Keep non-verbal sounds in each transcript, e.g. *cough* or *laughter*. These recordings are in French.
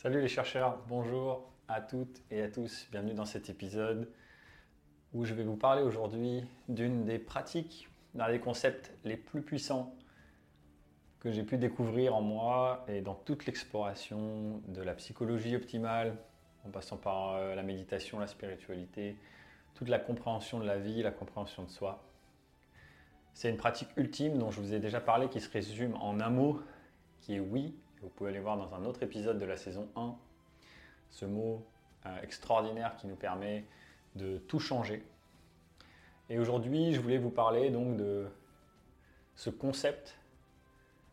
Salut les chercheurs, bonjour à toutes et à tous, bienvenue dans cet épisode où je vais vous parler aujourd'hui d'une des pratiques, d'un des concepts les plus puissants que j'ai pu découvrir en moi et dans toute l'exploration de la psychologie optimale, en passant par euh, la méditation, la spiritualité, toute la compréhension de la vie, la compréhension de soi. C'est une pratique ultime dont je vous ai déjà parlé qui se résume en un mot qui est oui vous pouvez aller voir dans un autre épisode de la saison 1 ce mot euh, extraordinaire qui nous permet de tout changer. Et aujourd'hui, je voulais vous parler donc de ce concept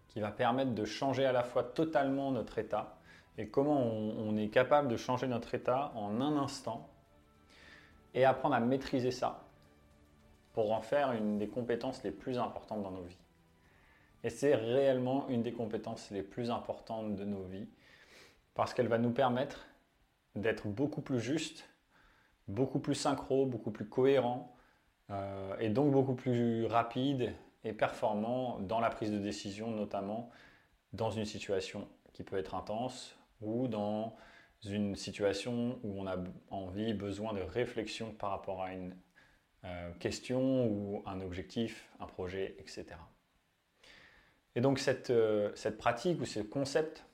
qui va permettre de changer à la fois totalement notre état et comment on est capable de changer notre état en un instant et apprendre à maîtriser ça pour en faire une des compétences les plus importantes dans nos vies. Et c'est réellement une des compétences les plus importantes de nos vies parce qu'elle va nous permettre d'être beaucoup plus juste, beaucoup plus synchro, beaucoup plus cohérent euh, et donc beaucoup plus rapide et performant dans la prise de décision, notamment dans une situation qui peut être intense ou dans une situation où on a envie, besoin de réflexion par rapport à une euh, question ou un objectif, un projet, etc. Et donc euh, cette, pratique ou ce concept,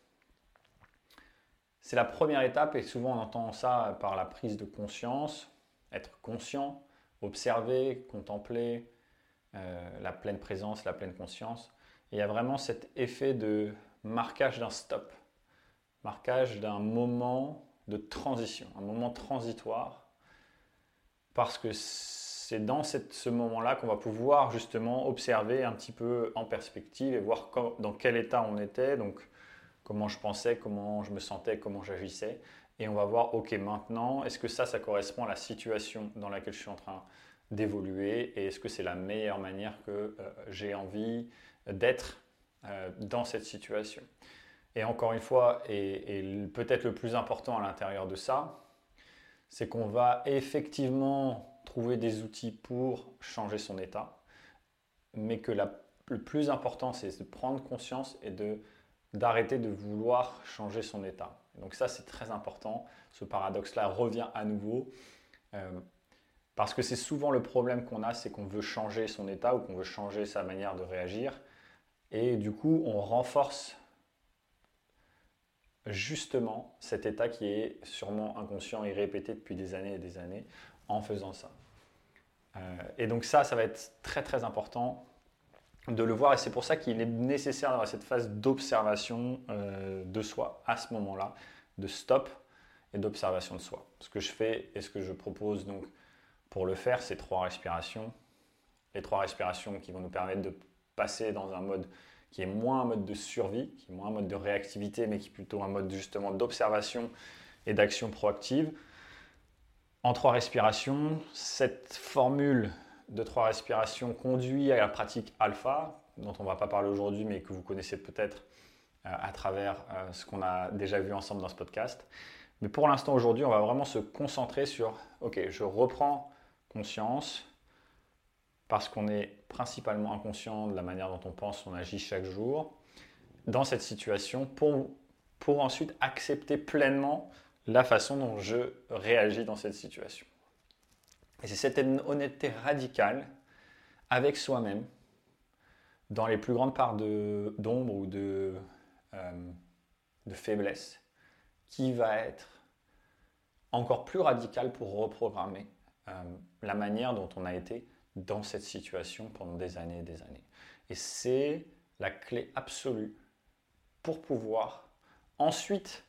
c'est la première étape et souvent on entend ça par la prise de conscience, être conscient, observer, contempler euh, la pleine présence, la pleine conscience. il y a vraiment cet effet de marquage d'un stop, marquage d'un moment de transition, un moment transitoire, parce que c'est dans ce moment-là qu'on va pouvoir justement observer un petit peu en perspective et voir dans quel état on était, donc comment je pensais, comment je me sentais, comment j'agissais. Et on va voir, ok, maintenant, est-ce que ça, ça correspond à la situation dans laquelle je suis en train d'évoluer et est-ce que c'est la meilleure manière que euh, j'ai envie d'être euh, dans cette situation. Et encore une fois, et peut-être le plus important à l'intérieur de ça, c'est qu'on va effectivement trouver des outils pour changer son état, mais que le plus important, c'est de prendre conscience et d'arrêter de vouloir changer son état. donc ça, c'est très important. Ce paradoxe-là revient à nouveau. Euh, parce que c'est souvent le problème qu'on a, c'est qu'on veut changer son état ou qu'on veut changer sa manière de réagir. Et du coup, on renforce justement cet état qui est sûrement inconscient et répété depuis des années et des années en faisant ça. Euh, et donc ça, ça va être très très important de le voir et c'est pour ça qu'il est nécessaire d'avoir cette phase d'observation euh, de soi à ce moment-là, de stop et d'observation de soi. Ce que je fais et ce que je propose donc pour le faire, c'est trois respirations. Les trois respirations qui vont nous permettre de passer dans un mode qui est moins un mode de survie, qui est moins un mode de réactivité, mais qui est plutôt un mode justement d'observation et d'action proactive en trois respirations. Cette formule de trois respirations conduit à la pratique alpha, dont on ne va pas parler aujourd'hui, mais que vous connaissez peut-être euh, à travers euh, ce qu'on a déjà vu ensemble dans ce podcast. Mais pour l'instant, aujourd'hui, on va vraiment se concentrer sur, ok, je reprends conscience, parce qu'on est principalement inconscient de la manière dont on pense, on agit chaque jour, dans cette situation, pour, pour ensuite accepter pleinement la façon dont je réagis dans cette situation. Et c'est cette honnêteté radicale avec soi-même, dans les plus grandes parts d'ombre ou de, euh, de faiblesse, qui va être encore plus radicale pour reprogrammer euh, la manière dont on a été dans cette situation pendant des années et des années. Et c'est la clé absolue pour pouvoir ensuite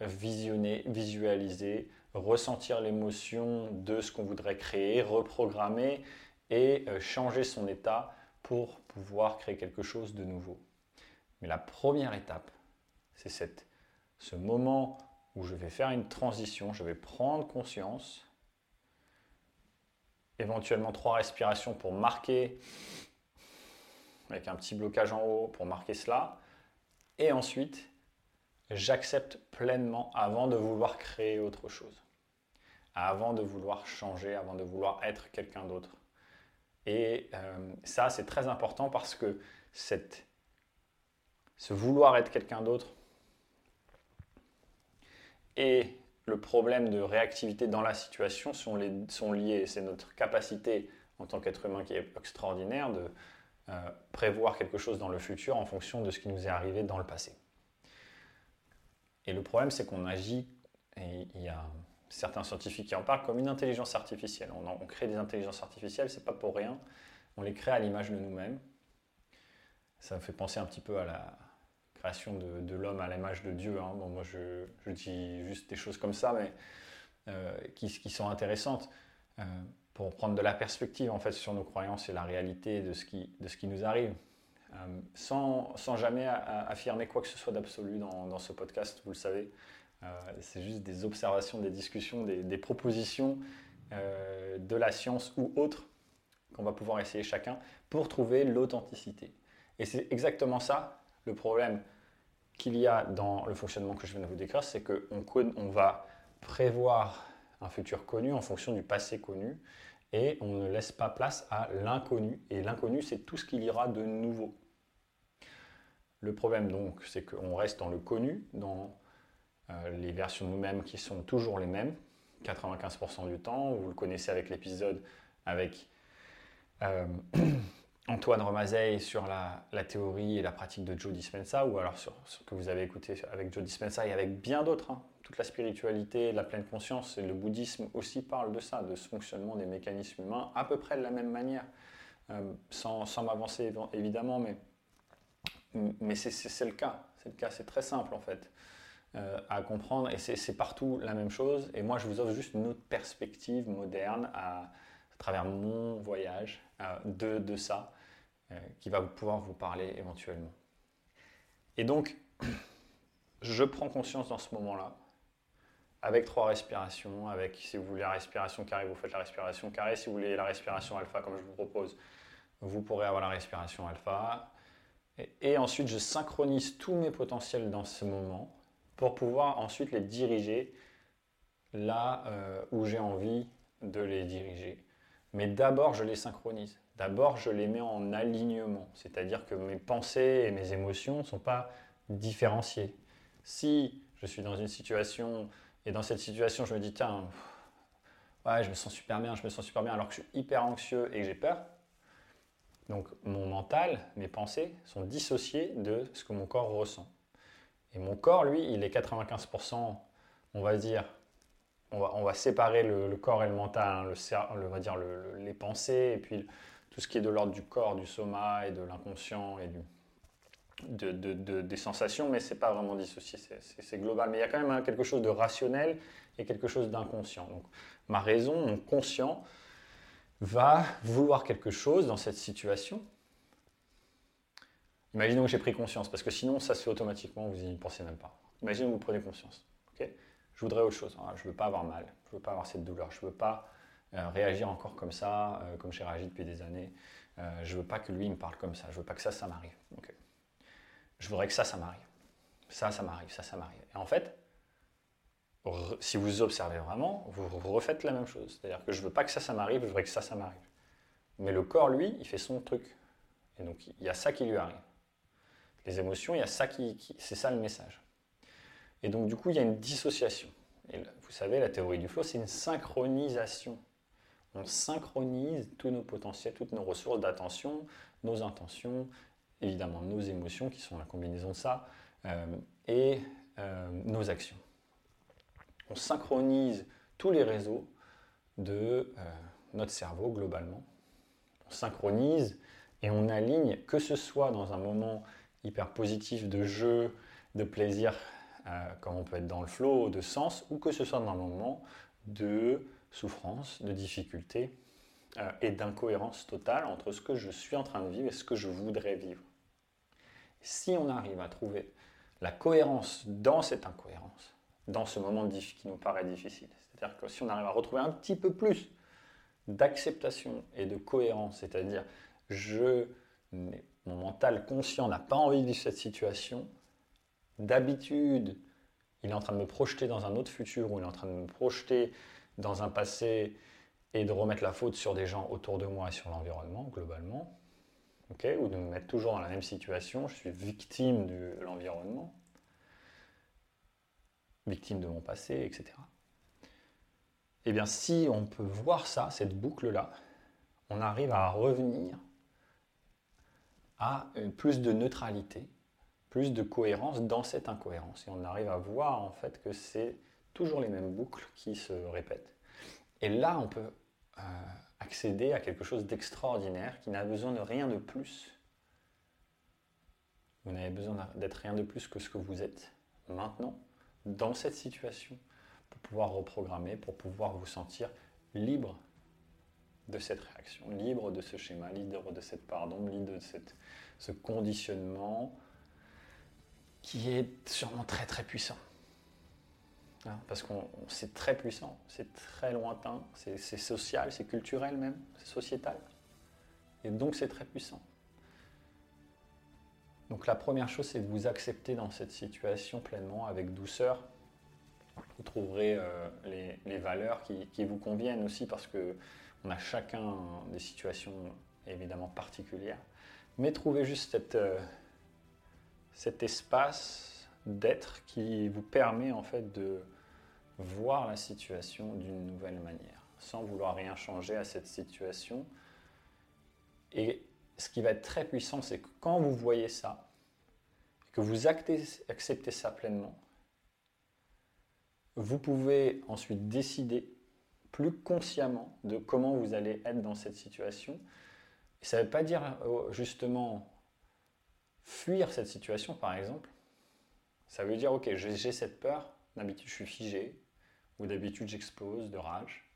visionner, visualiser, ressentir l'émotion de ce qu'on voudrait créer, reprogrammer et euh, changer son état pour pouvoir créer quelque chose de nouveau. Mais la première étape, c'est ce moment où je vais faire une transition, je vais prendre conscience, éventuellement trois respirations pour marquer, avec un petit blocage en haut pour marquer cela, et ensuite j'accepte pleinement avant de vouloir créer autre chose, avant de vouloir changer, avant de vouloir être quelqu'un d'autre. Et euh, ça, c'est très important parce que ce vouloir être quelqu'un d'autre, et le problème de réactivité dans la situation sont liés. C'est notre capacité en tant qu'être humain qui est extraordinaire de euh, prévoir quelque chose dans le futur en fonction de ce qui nous est arrivé dans le passé. Et le problème, c'est qu'on agit, et il y a certains scientifiques qui en parlent, comme une intelligence artificielle. On, crée des intelligences artificielles, c'est pas pour rien. On les crée à l'image de nous-mêmes. Ça me fait penser un petit peu à la création de, l'homme à l'image de Dieu. Hein. Bon, moi, je, dis juste des choses comme ça, mais euh, qui, sont intéressantes. Euh, pour prendre de la perspective en fait sur nos croyances et la réalité de ce qui, de ce qui nous arrive. Euh, sans, jamais affirmer quoi que ce soit d'absolu dans, ce podcast, vous le savez. Euh, c'est juste des observations, des discussions, des, propositions euh, de la science ou autres qu'on va pouvoir essayer chacun pour trouver l'authenticité. Et c'est exactement ça le problème qu'il y a dans le fonctionnement que je viens de vous décrire, c'est qu'on on va prévoir un futur connu en fonction du passé connu et on ne laisse pas place à l'inconnu. Et l'inconnu, c'est tout ce qu'il y aura de nouveau. Le problème donc, c'est qu'on reste dans le connu, dans euh, les versions nous-mêmes qui sont toujours les mêmes, 95% du temps. Vous le connaissez avec l'épisode avec euh, *clears throat* Antoine Romazeil sur la, théorie et la pratique de Joe Dispenza, ou alors sur ce que vous avez écouté avec Joe Dispenza et avec bien d'autres. Hein toute la spiritualité, la pleine conscience et le bouddhisme aussi parlent de ça, de ce fonctionnement des mécanismes humains à peu près de la même manière, euh, sans, m'avancer évidemment, mais, mais c'est le cas. C'est le cas, c'est très simple en fait euh, à comprendre et c'est partout la même chose. Et moi, je vous offre juste une autre perspective moderne à, travers mon voyage euh, de, ça qui va pouvoir vous parler éventuellement. Et donc, *clears throat* je prends conscience dans ce moment-là avec trois respirations, avec, si vous voulez la respiration carrée, vous faites la respiration carrée. Si vous voulez la respiration alpha, comme je vous propose, vous pourrez avoir la respiration alpha. Et, ensuite, je synchronise tous mes potentiels dans ce moment pour pouvoir ensuite les diriger là euh, où j'ai envie de les diriger. Mais d'abord, je les synchronise. D'abord, je les mets en alignement. C'est-à-dire que mes pensées et mes émotions ne sont pas différenciées. Si je suis dans une situation et dans cette situation, je me dis, tiens, ouais, je me sens super bien, je me sens super bien, alors que je suis hyper anxieux et que j'ai peur. Donc mon mental, mes pensées sont dissociées de ce que mon corps ressent. Et mon corps, lui, il est 95%, on va dire, on va, on va séparer le, corps et le mental, hein, le, on va dire les pensées, et puis tout ce qui est de l'ordre du corps, du soma et de l'inconscient et du, de, des sensations, mais c'est pas vraiment dissocié, c'est global. Mais il y a quand même quelque chose de rationnel et quelque chose d'inconscient. Donc ma raison, mon conscient, va vouloir quelque chose dans cette situation. Imaginons que j'ai pris conscience, parce que sinon ça se fait automatiquement, vous n'y pensez même pas. Imaginez que vous prenez conscience. ok? Je voudrais autre chose. Ah, je ne veux pas avoir mal, je ne veux pas avoir cette douleur, je ne veux pas euh, réagir encore comme ça, euh, comme j'ai réagi depuis des années. Euh, je ne veux pas que lui me parle comme ça, je ne veux pas que ça, ça m'arrive. ok? Je voudrais que ça, ça m'arrive. Ça, ça m'arrive, ça, ça m'arrive. Et en fait, si vous observez vraiment, vous, refaites la même chose. C'est-à-dire que je ne veux pas que ça, ça m'arrive, je voudrais que ça, ça m'arrive. Mais le corps, lui, il fait son truc. Et donc, il y a ça qui lui arrive. Les émotions, il y a ça qui... c'est ça le message. Et donc, du coup, il y a une dissociation. Et vous savez, la théorie du flow, c'est une synchronisation. On synchronise tous nos potentiels, toutes nos ressources d'attention, nos intentions, évidemment nos émotions qui sont la combinaison de ça, euh, et euh, nos actions. On synchronise tous les réseaux de euh, notre cerveau globalement. On synchronise et on aligne, que ce soit dans un moment hyper positif de jeu, de plaisir, comme on peut être dans le flow, de sens, ou que ce soit dans un moment de souffrance, de difficulté et d'incohérence totale entre ce que je suis en train de vivre et ce que je voudrais vivre si on arrive à trouver la cohérence dans cette incohérence, dans ce moment qui nous paraît difficile, c'est-à-dire que si on arrive à retrouver un petit peu plus d'acceptation et de cohérence, c'est-à-dire je, mon mental conscient n'a pas envie de vivre cette situation, d'habitude, il est en train de me projeter dans un autre futur ou il est en train de me projeter dans un passé et de remettre la faute sur des gens autour de moi et sur l'environnement globalement, ou de me mettre toujours dans la même situation, je suis victime de l'environnement. Victime de mon passé, etc. Eh bien, si on peut voir ça, cette boucle-là, on arrive à revenir à plus de neutralité, plus de cohérence dans cette incohérence. Et on arrive à voir en fait que c'est toujours les mêmes boucles qui se répètent. Et là, on peut euh, accéder à quelque chose d'extraordinaire qui n'a besoin de rien de plus. Vous n'avez besoin d'être rien de plus que ce que vous êtes maintenant, dans cette situation, pour pouvoir reprogrammer, pour pouvoir vous sentir libre de cette réaction, libre de ce schéma, libre de cette pardon, libre de cette, ce conditionnement qui est sûrement très très puissant. Hein, parce que c'est très puissant, c'est très lointain, c'est social, c'est culturel même, c'est sociétal. Et donc c'est très puissant. Donc la première chose, c'est de vous accepter dans cette situation pleinement, avec douceur. Vous trouverez euh, les, valeurs qui, vous conviennent aussi, parce que on a chacun des situations évidemment particulières. Mais trouvez juste euh, cet espace d'être qui vous permet en fait de voir la situation d'une nouvelle manière, sans vouloir rien changer à cette situation. Qui va être très puissant, c'est que quand vous voyez ça, que vous acceptez ça pleinement, vous pouvez ensuite décider plus consciemment de comment vous allez être dans cette situation. Et ça ne veut pas dire euh, justement fuir cette situation, par exemple. Ça veut dire, ok, j'ai cette peur, d'habitude je suis figé, ou d'habitude j'explose de rage,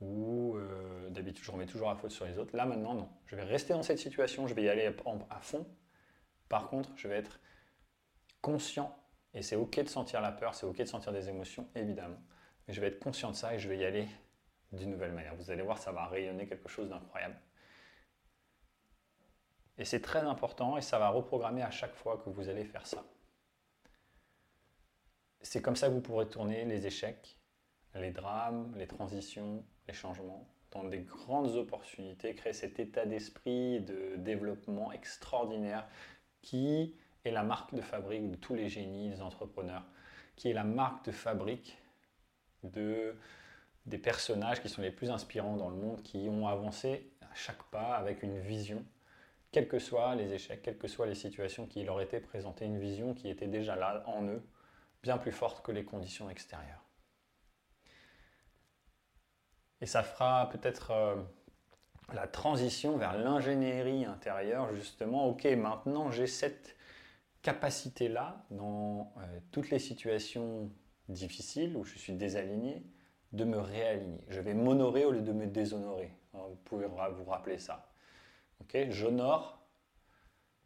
ou euh, d'habitude je remets toujours la faute sur les autres. Là maintenant, non. Je vais rester dans cette situation, je vais y aller à fond. Par contre, je vais être conscient, et c'est ok de sentir la peur, c'est ok de sentir des émotions, évidemment. Mais je vais être conscient de ça et je vais y aller d'une nouvelle manière. Vous allez voir, ça va rayonner quelque chose d'incroyable. Et c'est très important et ça va reprogrammer à chaque fois que vous allez faire ça. C'est comme ça que vous pourrez tourner les échecs, les drames, les transitions, les changements dans des grandes opportunités, créer cet état d'esprit de développement extraordinaire qui est la marque de fabrique de tous les génies, des entrepreneurs, qui est la marque de fabrique de, des personnages qui sont les plus inspirants dans le monde, qui ont avancé à chaque pas avec une vision, quels que soient les échecs, quelles que soient les situations qui leur étaient présentées, une vision qui était déjà là en eux, bien plus forte que les conditions extérieures. Et ça fera peut-être euh, la transition vers l'ingénierie intérieure, justement. Ok, maintenant j'ai cette capacité-là, dans euh, toutes les situations difficiles où je suis désaligné, de me réaligner. Je vais m'honorer au lieu de me déshonorer. vous pouvez vous rappeler ça. Ok, j'honore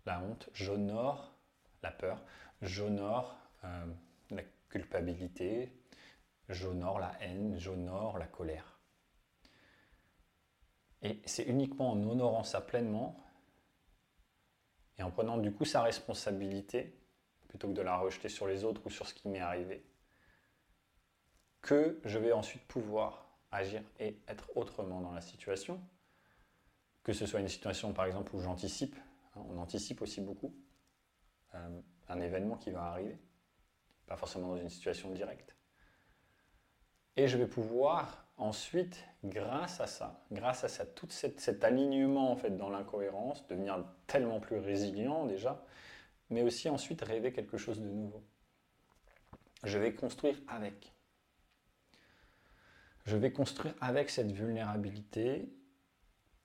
la honte, j'honore la peur, j'honore euh, la culpabilité, j'honore la haine, j'honore la colère. Et c'est uniquement en honorant ça pleinement et en prenant du coup sa responsabilité, plutôt que de la rejeter sur les autres ou sur ce qui m'est arrivé, que je vais ensuite pouvoir agir et être autrement dans la situation. Que ce soit une situation par exemple où j'anticipe, hein, on anticipe aussi beaucoup euh, un événement qui va arriver, pas forcément dans une situation directe. Et je vais pouvoir ensuite, grâce à ça, grâce à ça, tout cet alignement en fait dans l'incohérence, devenir tellement plus résilient déjà, mais aussi ensuite rêver quelque chose de nouveau. Je vais construire avec. Je vais construire avec cette vulnérabilité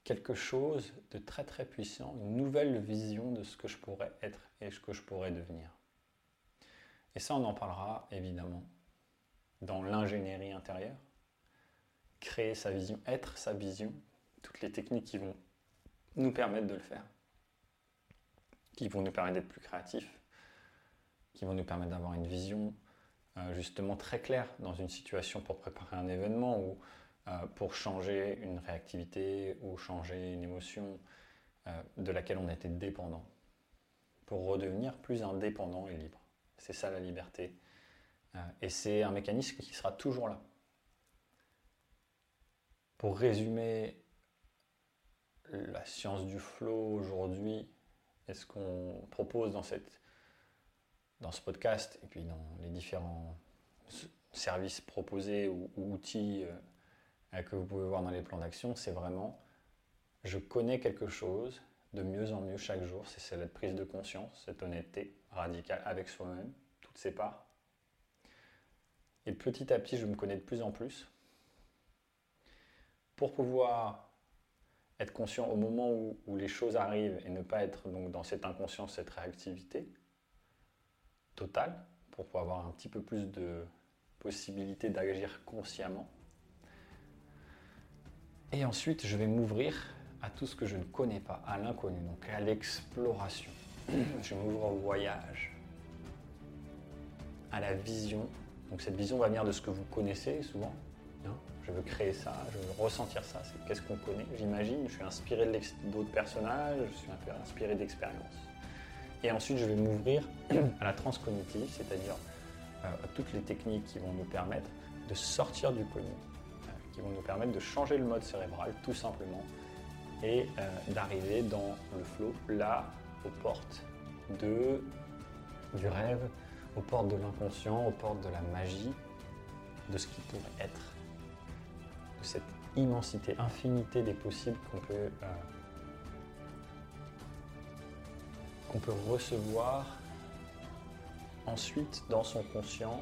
quelque chose de très très puissant, une nouvelle vision de ce que je pourrais être et ce que je pourrais devenir. Et ça, on en parlera évidemment dans l'ingénierie intérieure créer sa vision, être sa vision, toutes les techniques qui vont nous permettre de le faire, qui vont nous permettre d'être plus créatifs, qui vont nous permettre d'avoir une vision euh, justement très claire dans une situation pour préparer un événement ou euh, pour changer une réactivité ou changer une émotion euh, de laquelle on était dépendant, pour redevenir plus indépendant et libre. C'est ça la liberté. et c'est un mécanisme qui sera toujours là. Pour résumer la science du flow aujourd'hui et ce qu'on propose dans, cette, dans ce podcast et puis dans les différents services proposés ou, outils euh, que vous pouvez voir dans les plans d'action, c'est vraiment je connais quelque chose de mieux en mieux chaque jour. C'est cette prise de conscience, cette honnêteté radicale avec soi-même, toutes ses parts. Et petit à petit, je me connais de plus en plus. Pour pouvoir être conscient au moment où, les choses arrivent et ne pas être dans cette inconscience, cette réactivité totale, pour pouvoir avoir un petit peu plus de possibilité d'agir consciemment. Et ensuite, je vais m'ouvrir à tout ce que je ne connais pas, à l'inconnu, donc à l'exploration. *clears throat* Je m'ouvre au voyage, à la vision. Donc cette vision va venir de ce que vous connaissez souvent. Je veux créer ça, je veux ressentir ça. C'est qu'est-ce qu'on connaît J'imagine. Je suis inspiré d'autres personnages, je suis inspiré d'expériences. Et ensuite, je vais m'ouvrir *clears throat* à la transcognitive, c'est-à-dire euh, à toutes les techniques qui vont nous permettre de sortir du connu, euh, qui vont nous permettre de changer le mode cérébral, tout simplement, et euh, d'arriver dans le flow, là, aux portes du rêve, aux portes de l'inconscient, aux portes de la magie, de ce qui pourrait être, cette immensité, infinité des possibles qu'on peut, euh, qu'on peut recevoir ensuite dans son conscient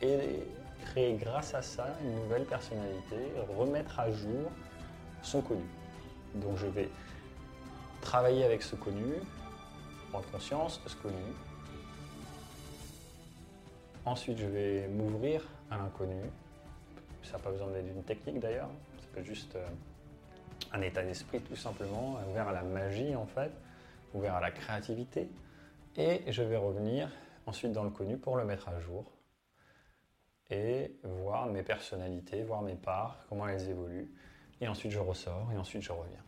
et créer grâce à ça une nouvelle personnalité, remettre à jour son connu. Donc je vais travailler avec ce connu, prendre conscience de ce connu. Ensuite, je vais m'ouvrir à l'inconnu. Ça n'a pas besoin d'être une technique d'ailleurs. Ça peut être juste euh, un état d'esprit tout simplement, ouvert à la magie en fait, ouvert à la créativité. Et je vais revenir ensuite dans le connu pour le mettre à jour et voir mes personnalités, voir mes parts, comment elles évoluent et ensuite je ressors, et ensuite je reviens.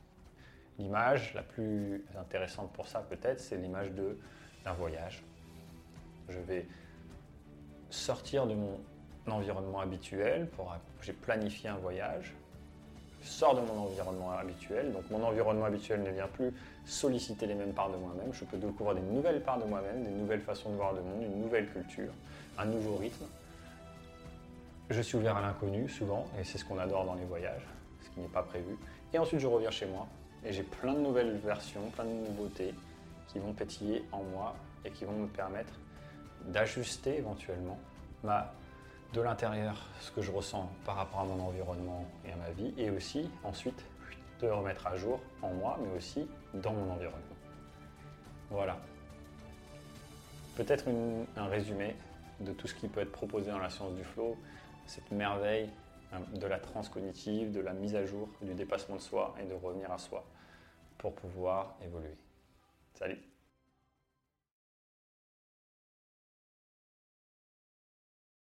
L'image la plus intéressante pour ça peut-être, c'est l'image d'un voyage. Je vais sortir de mon environnement habituel, pour, j'ai planifié un voyage, je sors de mon environnement habituel, donc mon environnement habituel ne vient plus solliciter les mêmes parts de moi-même, je peux découvrir des nouvelles parts de moi-même, des nouvelles façons de voir le monde, une nouvelle culture, un nouveau rythme. Je suis ouvert à l'inconnu souvent, et c'est ce qu'on adore dans les voyages qui n'est pas prévu. Et ensuite, je reviens chez moi et j'ai plein de nouvelles versions, plein de nouveautés qui vont pétiller en moi et qui vont me permettre d'ajuster éventuellement ma, de l'intérieur ce que je ressens par rapport à mon environnement et à ma vie et aussi ensuite de remettre à jour en moi mais aussi dans mon environnement. Voilà. Peut-être un résumé de tout ce qui peut être proposé dans la science du flow, cette merveille de la transcognitive, de la mise à jour, du dépassement de soi et de revenir à soi pour pouvoir évoluer. Salut